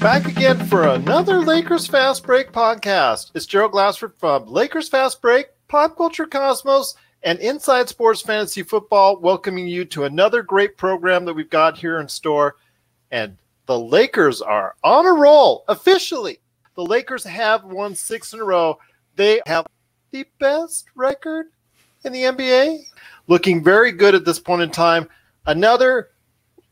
back again for another Lakers Fast Break podcast. It's Gerald Glassford from Lakers Fast Break, Pop Culture Cosmos, and Inside Sports Fantasy Football, welcoming you to another great program that we've got here in store. And the Lakers are on a roll officially. The Lakers have won six in a row. They have the best record in the NBA, looking very good at this point in time. Another,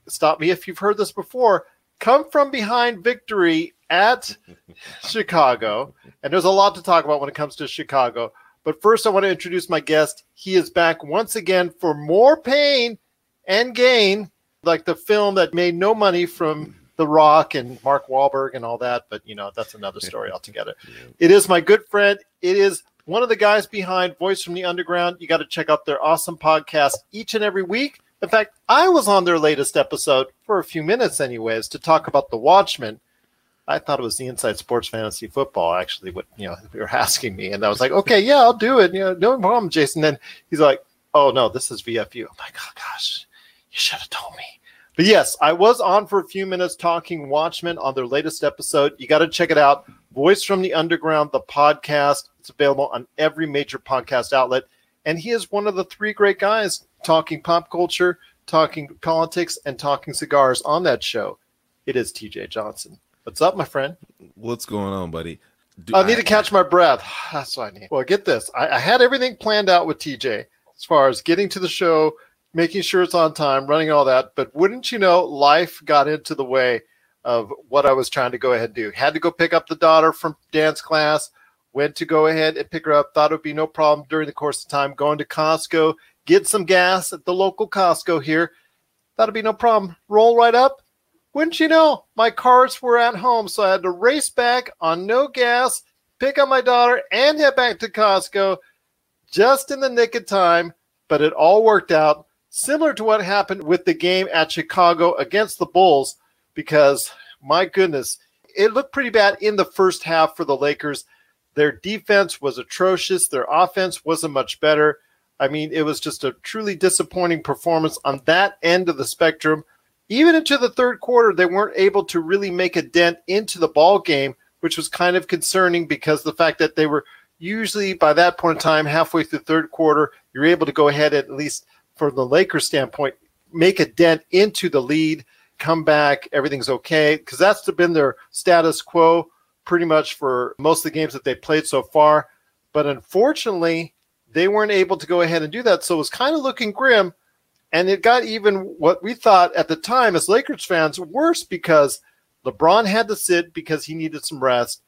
stop me if you've heard this before, come from behind victory at Chicago. And there's a lot to talk about when it comes to Chicago. But first, I want to introduce my guest. He is back once again for more pain and gain, like the film that made no money from The Rock and Mark Wahlberg and all that. But, you know, that's another story altogether. It is my good friend. It is one of the guys behind Voice from the Underground. You got to check out their awesome podcast each and every week. In fact, I was on their latest episode for a few minutes, anyways, to talk about The Watchmen. I thought it was the Inside Sports Fantasy Football, actually, what you know you were asking me, and I was like, okay, yeah, I'll do it. You know, no problem, Jason. Then he's like, oh no, this is VFU. I'm like, oh gosh, you should have told me. But yes, I was on for a few minutes talking Watchmen on their latest episode. You got to check it out. Voice from the Underground, the podcast. It's available on every major podcast outlet. And he is one of the three great guys talking pop culture, talking politics, and talking cigars on that show. It is TJ Johnson. What's up, my friend? What's going on, buddy? Do I need I, to catch my breath. That's what I need. Well, get this. I, I had everything planned out with TJ as far as getting to the show, making sure it's on time, running all that. But wouldn't you know, life got into the way of what I was trying to go ahead and do. Had to go pick up the daughter from dance class, went to go ahead and pick her up. Thought it would be no problem during the course of time going to Costco, get some gas at the local Costco here. That'll be no problem. Roll right up. Wouldn't you know, my cars were at home, so I had to race back on no gas, pick up my daughter, and head back to Costco just in the nick of time. But it all worked out, similar to what happened with the game at Chicago against the Bulls, because my goodness, it looked pretty bad in the first half for the Lakers. Their defense was atrocious, their offense wasn't much better. I mean, it was just a truly disappointing performance on that end of the spectrum. Even into the third quarter, they weren't able to really make a dent into the ball game, which was kind of concerning because the fact that they were usually by that point in time, halfway through third quarter, you're able to go ahead at least from the Lakers standpoint, make a dent into the lead, come back, everything's okay. Because that's been their status quo pretty much for most of the games that they played so far. But unfortunately, they weren't able to go ahead and do that. So it was kind of looking grim. And it got even what we thought at the time as Lakers fans worse because LeBron had to sit because he needed some rest.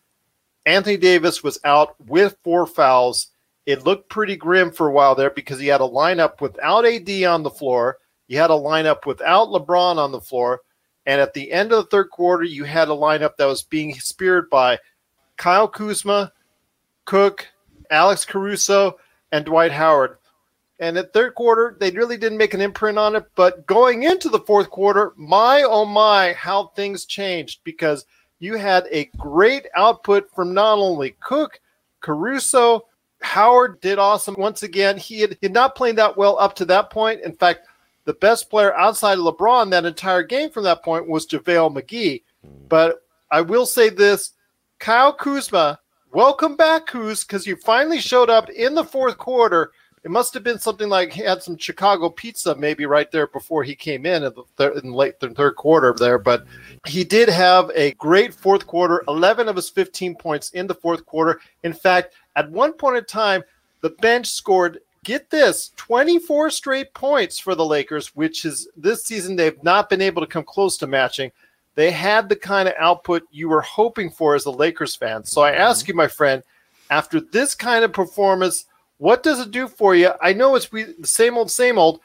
Anthony Davis was out with four fouls. It looked pretty grim for a while there because he had a lineup without AD on the floor. You had a lineup without LeBron on the floor. And at the end of the third quarter, you had a lineup that was being speared by Kyle Kuzma, Cook, Alex Caruso, and Dwight Howard. And at third quarter, they really didn't make an imprint on it. But going into the fourth quarter, my oh my, how things changed because you had a great output from not only Cook, Caruso, Howard did awesome once again. He had, he had not played that well up to that point. In fact, the best player outside of LeBron that entire game from that point was JaVale McGee. Mm. But I will say this Kyle Kuzma Welcome back, Kuz, because you finally showed up in the fourth quarter. It must have been something like he had some Chicago pizza maybe right there before he came in in the, thir- in late th- third quarter there. But he did have a great fourth quarter, 11 of his 15 points in the fourth quarter. In fact, at one point in time, the bench scored, get this, 24 straight points for the Lakers, which is this season they've not been able to come close to matching. They had the kind of output you were hoping for as a Lakers fan. So I ask mm-hmm. you, my friend, after this kind of performance, what does it do for you? I know it's the same old, same old.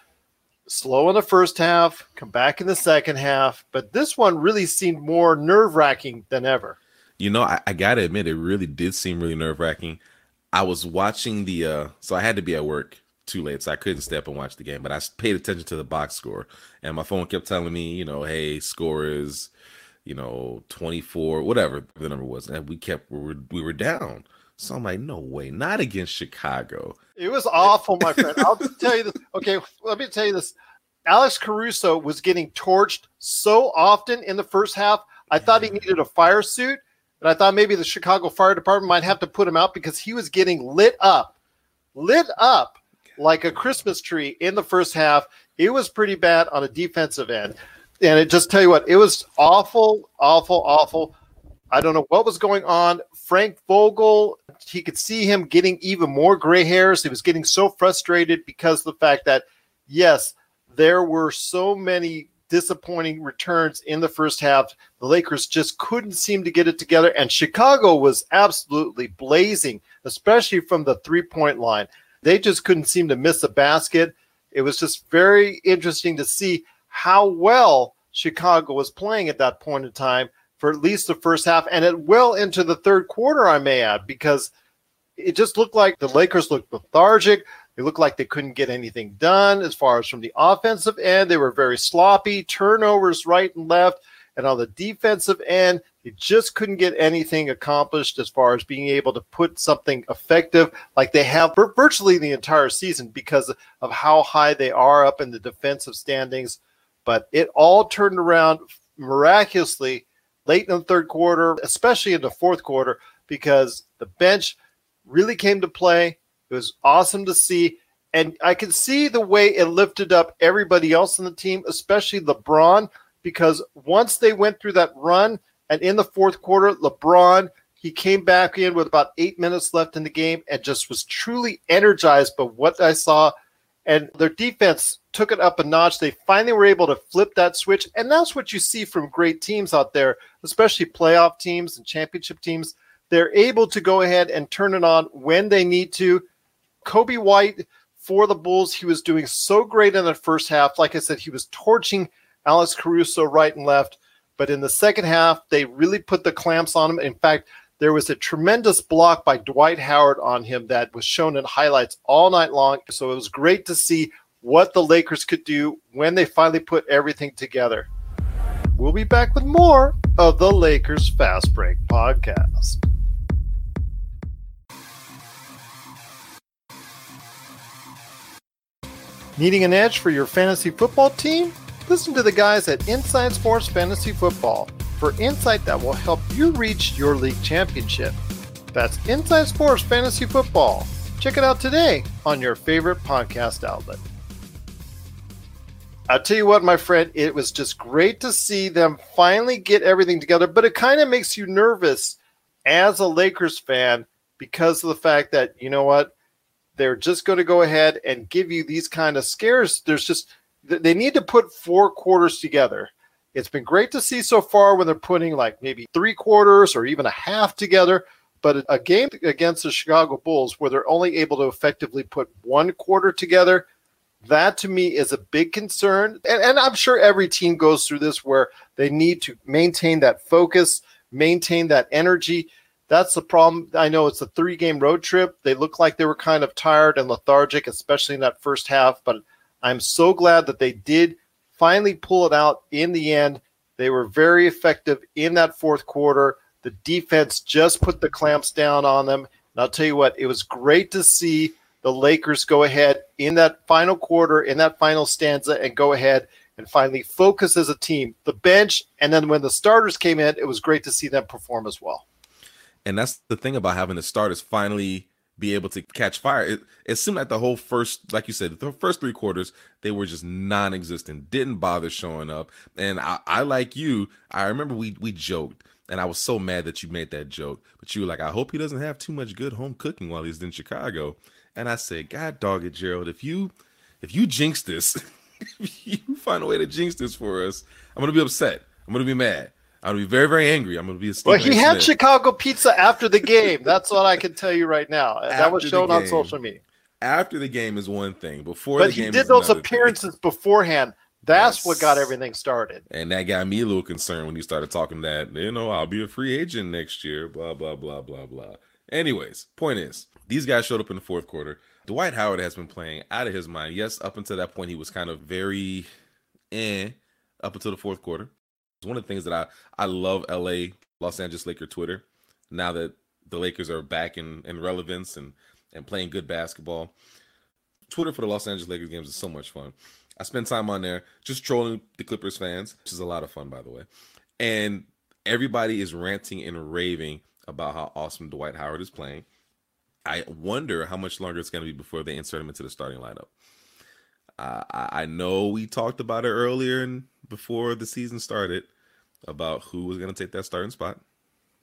Slow in the first half, come back in the second half, but this one really seemed more nerve wracking than ever. You know, I, I gotta admit, it really did seem really nerve wracking. I was watching the, uh, so I had to be at work too late, so I couldn't step and watch the game. But I paid attention to the box score, and my phone kept telling me, you know, hey, score is you know, 24, whatever the number was. And we kept, we were, we were down. So I'm like, no way, not against Chicago. It was awful, my friend. I'll tell you this. Okay, let me tell you this. Alex Caruso was getting torched so often in the first half. I thought he needed a fire suit, and I thought maybe the Chicago Fire Department might have to put him out because he was getting lit up, lit up like a Christmas tree in the first half. It was pretty bad on a defensive end. And it just tell you what, it was awful, awful, awful. I don't know what was going on. Frank Vogel, he could see him getting even more gray hairs. He was getting so frustrated because of the fact that, yes, there were so many disappointing returns in the first half. The Lakers just couldn't seem to get it together, and Chicago was absolutely blazing, especially from the three point line. They just couldn't seem to miss a basket. It was just very interesting to see how well Chicago was playing at that point in time for at least the first half and it well into the third quarter, I may add, because it just looked like the Lakers looked lethargic. They looked like they couldn't get anything done as far as from the offensive end. They were very sloppy, turnovers right and left. And on the defensive end, they just couldn't get anything accomplished as far as being able to put something effective like they have virtually the entire season because of how high they are up in the defensive standings. But it all turned around miraculously late in the third quarter, especially in the fourth quarter, because the bench really came to play. It was awesome to see. And I could see the way it lifted up everybody else in the team, especially LeBron, because once they went through that run and in the fourth quarter, LeBron, he came back in with about eight minutes left in the game and just was truly energized by what I saw. And their defense took it up a notch. They finally were able to flip that switch. And that's what you see from great teams out there, especially playoff teams and championship teams. They're able to go ahead and turn it on when they need to. Coby White for the Bulls, he was doing so great in the first half. Like I said, he was torching Alex Caruso right and left. But in the second half, they really put the clamps on him. In fact, there was a tremendous block by Dwight Howard on him that was shown in highlights all night long. So it was great to see what the Lakers could do when they finally put everything together. We'll be back with more of the Lakers Fast Break podcast. Needing an edge for your fantasy football team? Listen to the guys at Inside Sports Fantasy Football for insight that will help you reach your league championship. That's Inside Sports Fantasy Football. Check it out today on your favorite podcast outlet. I'll tell you what, my friend, it was just great to see them finally get everything together, but it kind of makes you nervous as a Lakers fan because of the fact that, you know what, they're just going to go ahead and give you these kind of scares. There's just, they need to put four quarters together. It's been great to see so far when they're putting like maybe three quarters or even a half together. But a game against the Chicago Bulls where they're only able to effectively put one quarter together, that to me is a big concern. And, and I'm sure every team goes through this where they need to maintain that focus, maintain that energy. That's the problem. I know it's a three game road trip. They look like they were kind of tired and lethargic, especially in that first half. But I'm so glad that they did finally pull it out in the end. They were very effective in that fourth quarter. The defense just put the clamps down on them. And I'll tell you what, it was great to see the Lakers go ahead in that final quarter, in that final stanza, and go ahead and finally focus as a team. The bench, and then when the starters came in, it was great to see them perform as well. And that's the thing about having the starters finally be able to catch fire. It, it seemed like the whole first, like you said, the first three quarters, they were just non-existent, didn't bother showing up. And I, I like you, I remember we we joked, and I was so mad that you made that joke. But you were like, I hope he doesn't have too much good home cooking while he's in Chicago. And I said, God dog it, Gerald, if you if you jinx this, if you find a way to jinx this for us, I'm gonna be upset. I'm gonna be mad. I'm gonna be very, very angry. I'm gonna be a Well, he had. Chicago pizza after the game. That's what I can tell you right now. After that was shown on social media. After the game is one thing. Before but he did those appearances thing. beforehand. That's yes. what got everything started. And that got me a little concerned when he started talking that, you know, I'll be a free agent next year, blah, blah, blah, blah, blah. Anyways, point is, these guys showed up in the fourth quarter. Dwight Howard has been playing out of his mind. Yes, up until that point, he was kind of very eh up until the fourth quarter. One of the things that I I love LA Los Angeles Laker Twitter now that the Lakers are back in in relevance and and playing good basketball. Twitter for the Los Angeles Lakers games is so much fun. I spend time on there just trolling the Clippers fans, which is a lot of fun by the way. And everybody is ranting and raving about how awesome Dwight Howard is playing. I wonder how much longer it's going to be before they insert him into the starting lineup. Uh, I know we talked about it earlier and before the season started about who was going to take that starting spot.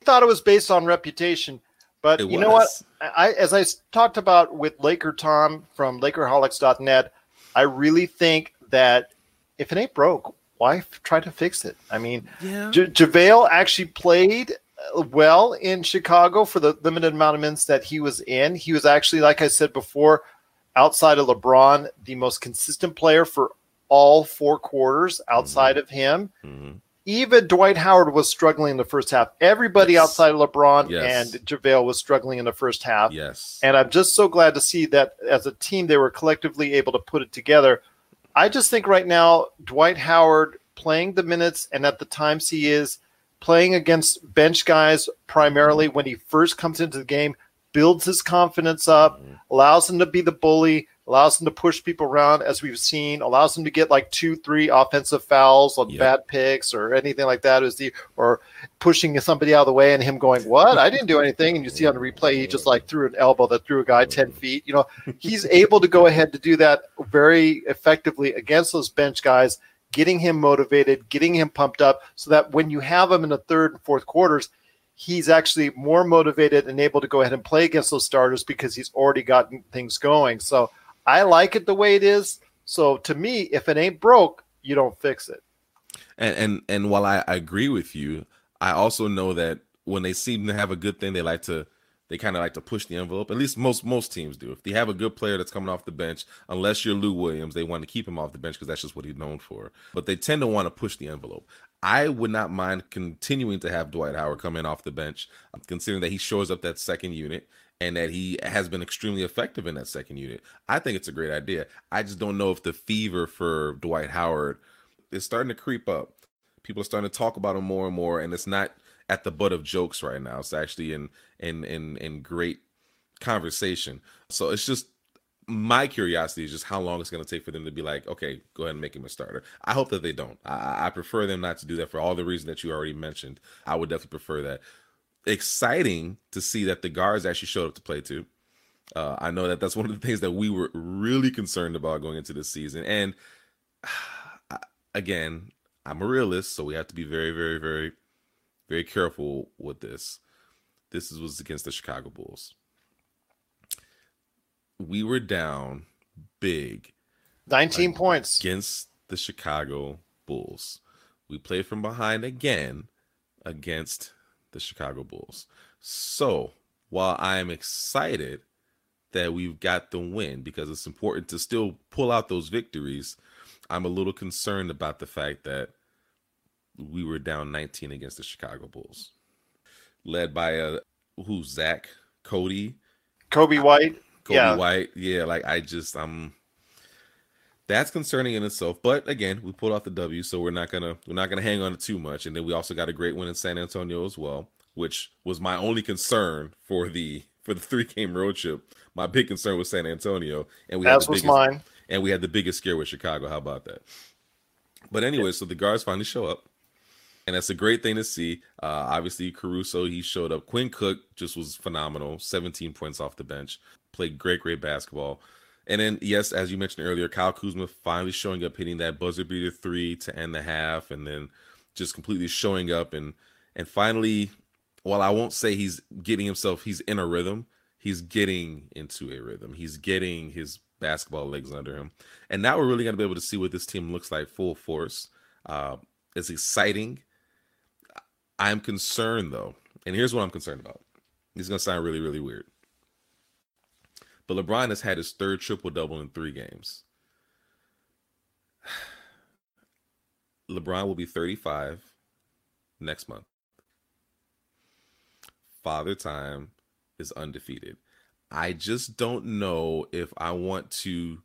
Thought it was based on reputation, but it you was. know what? I, as I talked about with Laker Tom from LakerHolics.net, I really think that if it ain't broke, why try to fix it? I mean, yeah. J- JaVale actually played uh, well in Chicago for the limited amount of minutes that he was in. He was actually, like I said before, outside of LeBron, the most consistent player for all four quarters outside mm-hmm. of him. Mm-hmm. Even Dwight Howard was struggling in the first half. Everybody yes. outside of LeBron yes. and JaVale was struggling in the first half. Yes. And I'm just so glad to see that as a team, they were collectively able to put it together. I just think right now, Dwight Howard playing the minutes and at the times he is playing against bench guys primarily when he first comes into the game, builds his confidence up, mm-hmm. allows him to be the bully, allows him to push people around, as we've seen, allows him to get like two, three offensive fouls on yep. bad picks or anything like that, is the or pushing somebody out of the way and him going, "What? I didn't do anything." And you see on the replay, he just like threw an elbow that threw a guy ten feet. You know, he's able to go ahead to do that very effectively against those bench guys. Getting him motivated, getting him pumped up, so that when you have him in the third and fourth quarters, he's actually more motivated and able to go ahead and play against those starters because he's already gotten things going. So I like it the way it is. So to me, if it ain't broke, you don't fix it. And and and while I, I agree with you, I also know that when they seem to have a good thing, they like to they kind of like to push the envelope. At least most most teams do. If they have a good player that's coming off the bench, unless you're Lou Williams, they want to keep him off the bench because that's just what he's known for. But they tend to want to push the envelope. I would not mind continuing to have Dwight Howard come in off the bench, um, considering that he shows up that second unit and that he has been extremely effective in that second unit. I think it's a great idea. I just don't know if the fever for Dwight Howard is starting to creep up. People are starting to talk about him more and more, and it's not at the butt of jokes right now. It's actually in in in in great conversation. So it's just my curiosity is just how long it's going to take for them to be like, okay, go ahead and make him a starter. I hope that they don't. I, I prefer them not to do that for all the reasons that you already mentioned. I would definitely prefer that exciting to see that the guards actually showed up to play too. Uh, I know that that's one of the things that we were really concerned about going into this season. And again, I'm a realist, so we have to be very, very, very, very careful with this. This was against the Chicago Bulls. We were down big 19 points against the Chicago Bulls. We played from behind again against the Chicago Bulls. So while I am excited that we've got the win because it's important to still pull out those victories, I'm a little concerned about the fact that we were down 19 against the Chicago Bulls, led by a uh, who Zach Cody, Coby White, Coby yeah. White, yeah. Like I just I'm that's concerning in itself. But again, we pulled off the W, so we're not gonna we're not gonna hang on to too much. And then we also got a great win in San Antonio as well, which was my only concern for the for the three game road trip. My big concern was San Antonio, and we that had the was biggest, mine. And we had the biggest scare with Chicago. How about that? But anyway, yeah. so the guards finally show up, and that's a great thing to see. Uh, obviously, Caruso he showed up. Quinn Cook just was phenomenal. 17 points off the bench. Played great, great basketball. And then, yes, as you mentioned earlier, Kyle Kuzma finally showing up, hitting that buzzer beater three to end the half, and then just completely showing up and and finally, while I won't say he's getting himself, he's in a rhythm. He's getting into a rhythm. He's getting his basketball legs under him, and now we're really going to be able to see what this team looks like full force. Uh, it's exciting. I'm concerned though, and here's what I'm concerned about. Is going to sound really, really weird. But LeBron has had his third triple double in three games. LeBron will be 35 next month. Father Time is undefeated. I just don't know if I want to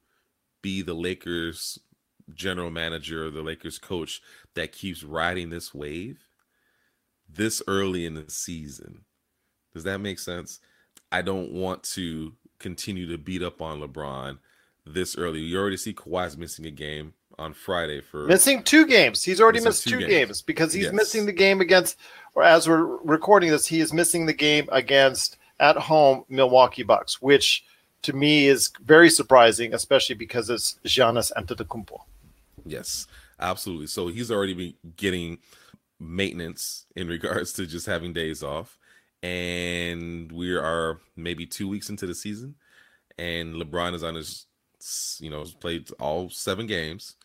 be the Lakers general manager or the Lakers coach that keeps riding this wave this early in the season. Does that make sense? I don't want to continue to beat up on LeBron this early. You already see Kawhi's missing a game. on Friday for missing two games. He's already missed two, two games. games. because he's yes. missing the game against, or as we're recording this, he is missing the game against at home Milwaukee Bucks, which to me is very surprising, especially because it's Giannis Antetokounmpo. Yes, absolutely. So he's already been getting maintenance in regards to just having days off, and we are maybe two weeks into the season, and LeBron is on his, you know, played all seven games,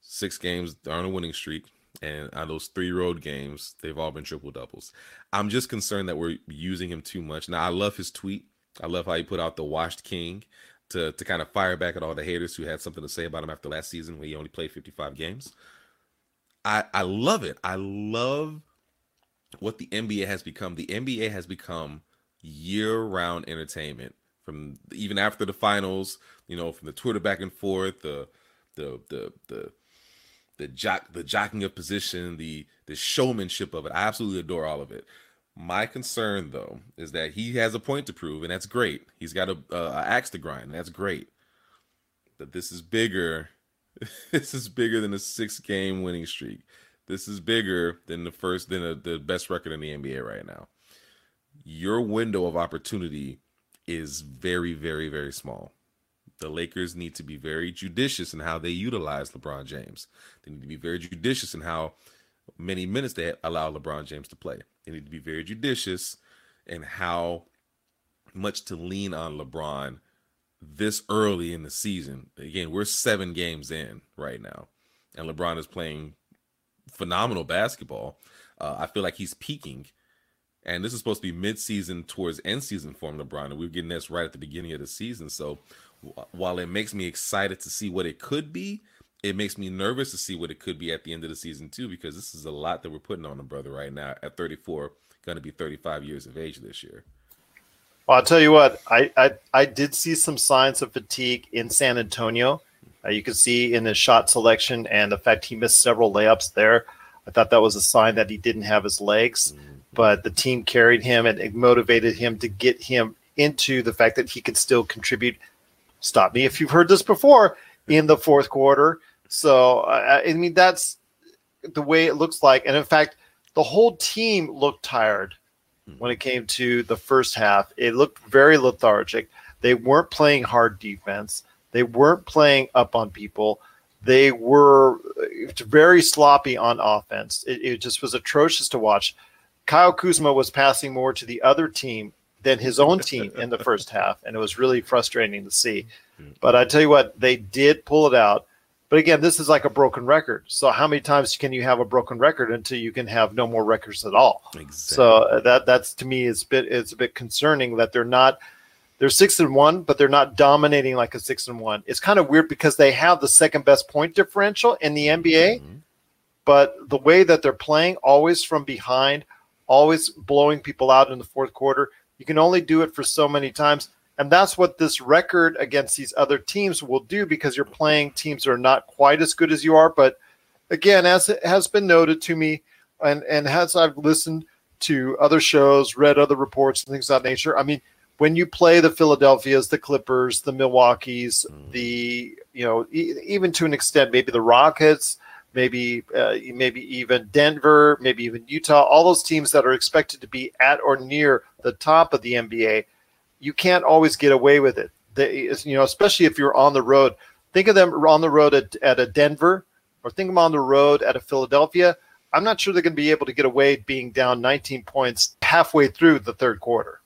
six games on a winning streak. And on those three road games, they've all been triple doubles. I'm just concerned that we're using him too much. Now, I love his tweet I love how he put out the washed king to to kind of fire back at all the haters who had something to say about him after last season when he only played 55 games. I I love it. I love what the NBA has become. The NBA has become year-round entertainment from even after the finals, you know, from the Twitter back and forth, the the the the the jock the jocking of position, the the showmanship of it. I absolutely adore all of it. My concern, though, is that he has a point to prove, and that's great. He's got a, uh, a axe to grind, and that's great. But this is bigger. this is bigger than a six-game winning streak. This is bigger than the first, than a, the best record in the NBA right now. Your window of opportunity is very, very, very small. The Lakers need to be very judicious in how they utilize LeBron James. They need to be very judicious in how many minutes they allow LeBron James to play. They need to be very judicious in how much to lean on LeBron this early in the season. Again, we're seven games in right now, and LeBron is playing phenomenal basketball. Uh, I feel like he's peaking, and this is supposed to be mid-season towards end-season form LeBron, and we're getting this right at the beginning of the season. So, while it makes me excited to see what it could be, it makes me nervous to see what it could be at the end of the season too, because this is a lot that we're putting on a brother right now at 34, going to be 35 years of age this year. Well, I'll tell you what, I, I, I did see some signs of fatigue in San Antonio. Uh, you can see in his shot selection and the fact he missed several layups there. I thought that was a sign that he didn't have his legs, mm-hmm. but the team carried him and it motivated him to get him into the fact that he could still contribute. Stop me if you've heard this before in the fourth quarter so uh, I mean that's the way it looks like, and in fact, the whole team looked tired hmm. when it came to the first half. It looked very lethargic. They weren't playing hard defense. They weren't playing up on people. They were very sloppy on offense. It, it just was atrocious to watch. Kyle Kuzma was passing more to the other team than his own team in the first half, and it was really frustrating to see. Hmm. But I tell you what, they did pull it out. But again, this is like a broken record. So how many times can you have a broken record until you can have no more records at all? Exactly. So that that's to me is a bit it's a bit concerning that they're not they're six and one, but they're not dominating like a six and one. It's kind of weird because they have the second best point differential in the NBA, mm-hmm. but the way that they're playing, always from behind, always blowing people out in the fourth quarter, you can only do it for so many times. And that's what this record against these other teams will do because you're playing teams that are not quite as good as you are. But again, as it has been noted to me, and, and as I've listened to other shows, read other reports, and things of that nature, I mean, when you play the Philadelphias, the Clippers, the Milwaukee's, mm. the you know, e- even to an extent, maybe the Rockets, maybe uh, maybe even Denver, maybe even Utah, all those teams that are expected to be at or near the top of the NBA you can't always get away with it. They, you know, especially if you're on the road. Think of them on the road at, at a Denver, or think of them on the road at a Philadelphia. I'm not sure they're going to be able to get away being down 19 points halfway through the third quarter.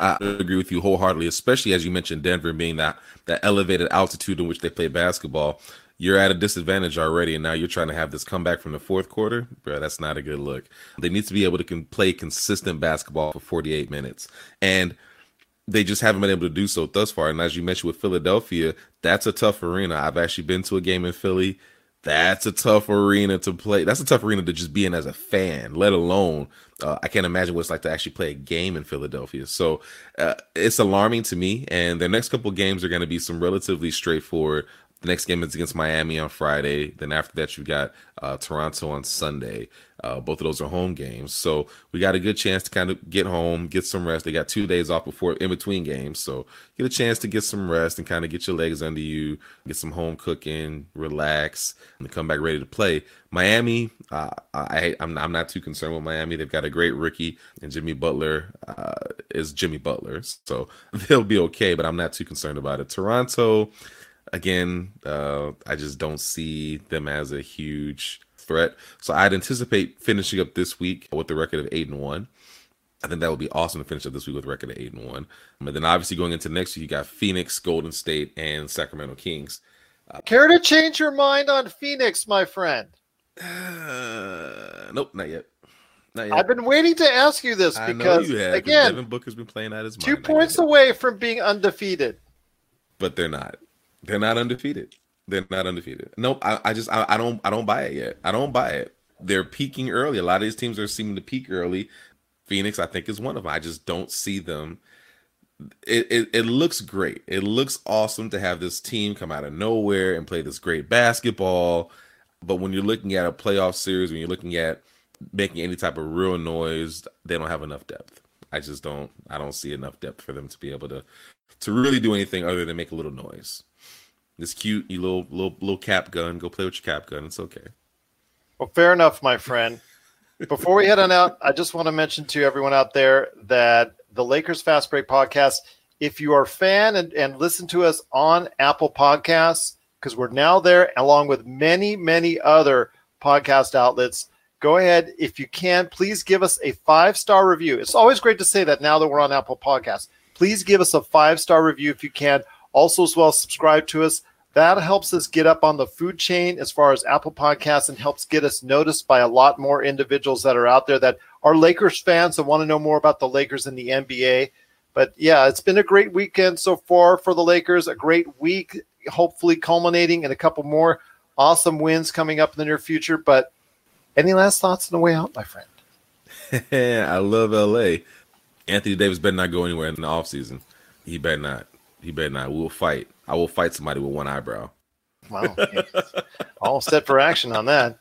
I agree with you wholeheartedly, especially as you mentioned Denver being that that elevated altitude in which they play basketball. You're at a disadvantage already, and now you're trying to have this comeback from the fourth quarter, bro. That's not a good look. They need to be able to can play consistent basketball for 48 minutes, and they just haven't been able to do so thus far. And as you mentioned with Philadelphia, that's a tough arena. I've actually been to a game in Philly. That's a tough arena to play. That's a tough arena to just be in as a fan, let alone uh, I can't imagine what it's like to actually play a game in Philadelphia. So uh, it's alarming to me. And their next couple games are going to be some relatively straightforward The next game is against Miami on Friday. Then after that, you've got uh, Toronto on Sunday. Uh, both of those are home games, so we got a good chance to kind of get home, get some rest. They got two days off before in between games, so get a chance to get some rest and kind of get your legs under you, get some home cooking, relax, and come back ready to play. Miami, uh, I I'm, I'm not too concerned with Miami. They've got a great rookie, and Jimmy Butler uh, is Jimmy Butler, so they'll be okay. But I'm not too concerned about it. Toronto, again, uh, I just don't see them as a huge threat. So I'd anticipate finishing up this week with the record of eight and one. I think that would be awesome to finish up this week with a record of eight and one. And then obviously going into next week, you got Phoenix, Golden State, and Sacramento Kings. Uh, Care to change your mind on Phoenix, my friend? Uh, nope, not yet. Not yet. I've been waiting to ask you this because you have, again, Devin Booker's been playing out his two points away from being undefeated. But they're not. They're not undefeated. They're not undefeated. Nope. I, I just I, I don't I don't buy it yet. I don't buy it. They're peaking early. A lot of these teams are seeming to peak early. Phoenix, I think, is one of them. I just don't see them. It, it, it looks great. It looks awesome to have this team come out of nowhere and play this great basketball. But when you're looking at a playoff series, when you're looking at making any type of real noise, they don't have enough depth. I just don't. I don't see enough depth for them to be able to to really do anything other than make a little noise. This cute, you little little little cap gun. Go play with your cap gun. It's okay. Well, fair enough, my friend. Before we head on out, I just want to mention to everyone out there that the Lakers Fast Break podcast, if you are a fan and, and listen to us on Apple Podcasts, because we're now there along with many, many other podcast outlets. Go ahead, if you can, please give us a five star review. It's always great to say that now that we're on Apple Podcasts. Please give us a five star review if you can. Also, as well, subscribe to us. That helps us get up on the food chain as far as Apple Podcasts and helps get us noticed by a lot more individuals that are out there that are Lakers fans and want to know more about the Lakers and the NBA. But yeah, it's been a great weekend so far for the Lakers, a great week, hopefully culminating in a couple more awesome wins coming up in the near future. But any last thoughts on the way out, my friend? I love LA. Anthony Davis better not go anywhere in the offseason. He better not. He better not. We will fight. I will fight somebody with one eyebrow. Wow. All set for action on that.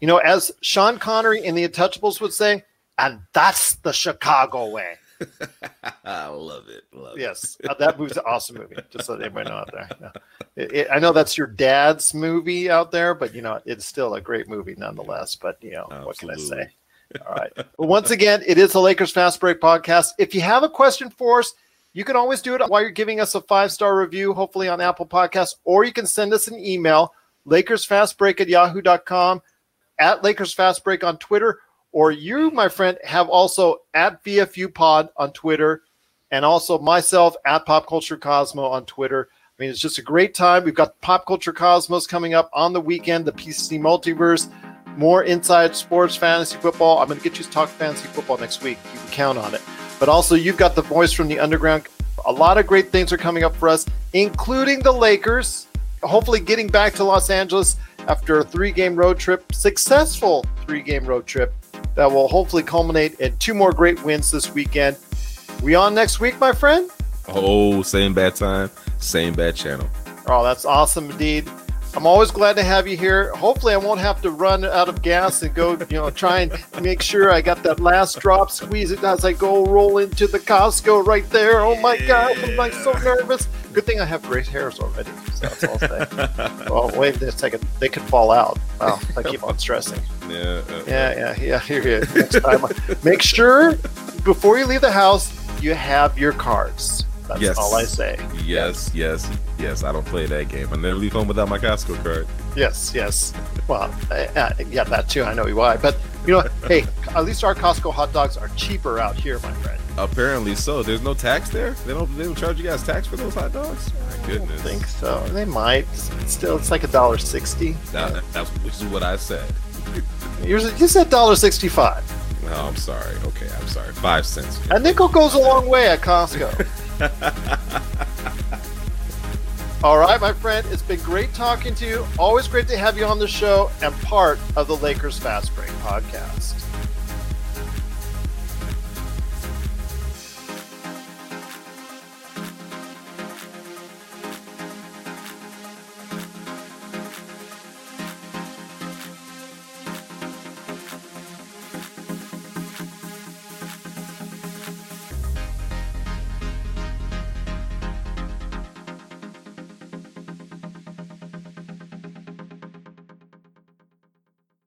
You know, as Sean Connery in The Untouchables would say, and that's the Chicago way. I love it. Love yes, it. Uh, that movie's an awesome movie. Just so everybody know out there. It, it, I know that's your dad's movie out there, but you know it's still a great movie nonetheless. But you know Absolutely. what can I say? All right. Well, once again, it is the Lakers Fast Break podcast. If you have a question for us, you can always do it while you're giving us a five star review, hopefully on Apple Podcasts, or you can send us an email, LakersFastBreak at yahoo.com, at LakersFastBreak on Twitter, or you, my friend, have also at VFU Pod on Twitter, and also myself at Pop Culture Cosmo on Twitter. I mean, it's just a great time. We've got Pop Culture Cosmos coming up on the weekend, the PC Multiverse, more inside sports, fantasy football. I'm going to get you to talk fantasy football next week. You can count on it but also you've got the voice from the underground. A lot of great things are coming up for us, including the Lakers. Hopefully, getting back to Los Angeles after a three game road trip, successful three game road trip that will hopefully culminate in two more great wins this weekend. We on next week, my friend? Oh, same bad time, same bad channel. Oh, that's awesome indeed. I'm always glad to have you here. Hopefully, I won't have to run out of gas and go, you know, try and make sure I got that last drop, squeeze it as I go roll into the Costco right there. Oh my God, I'm like so nervous. Good thing I have great hairs already. So that's all I'll say. well, wait a second. They could fall out. Wow, I keep on stressing. Yeah. Uh, yeah, yeah, yeah. Here, here. Next time, make sure before you leave the house, you have your cards. That's yes. all I say. Yes, yes, yes. I don't play that game. I never leave home without my Costco card. Yes, yes. Well, uh, yeah, that too. I know why. But, you know, hey, at least our Costco hot dogs are cheaper out here, my friend. Apparently so. There's no tax there? They don't they don't charge you guys tax for those hot dogs? My goodness. I think so. They might. Still, it's like a dollar sixty. That, that's which is what I said. you said dollar sixty-five. Oh, I'm sorry. Okay, I'm sorry. Five cents. A nickel goes a long way at Costco. All right, my friend, it's been great talking to you. Always great to have you on the show and part of the Lakers Fast Break podcast.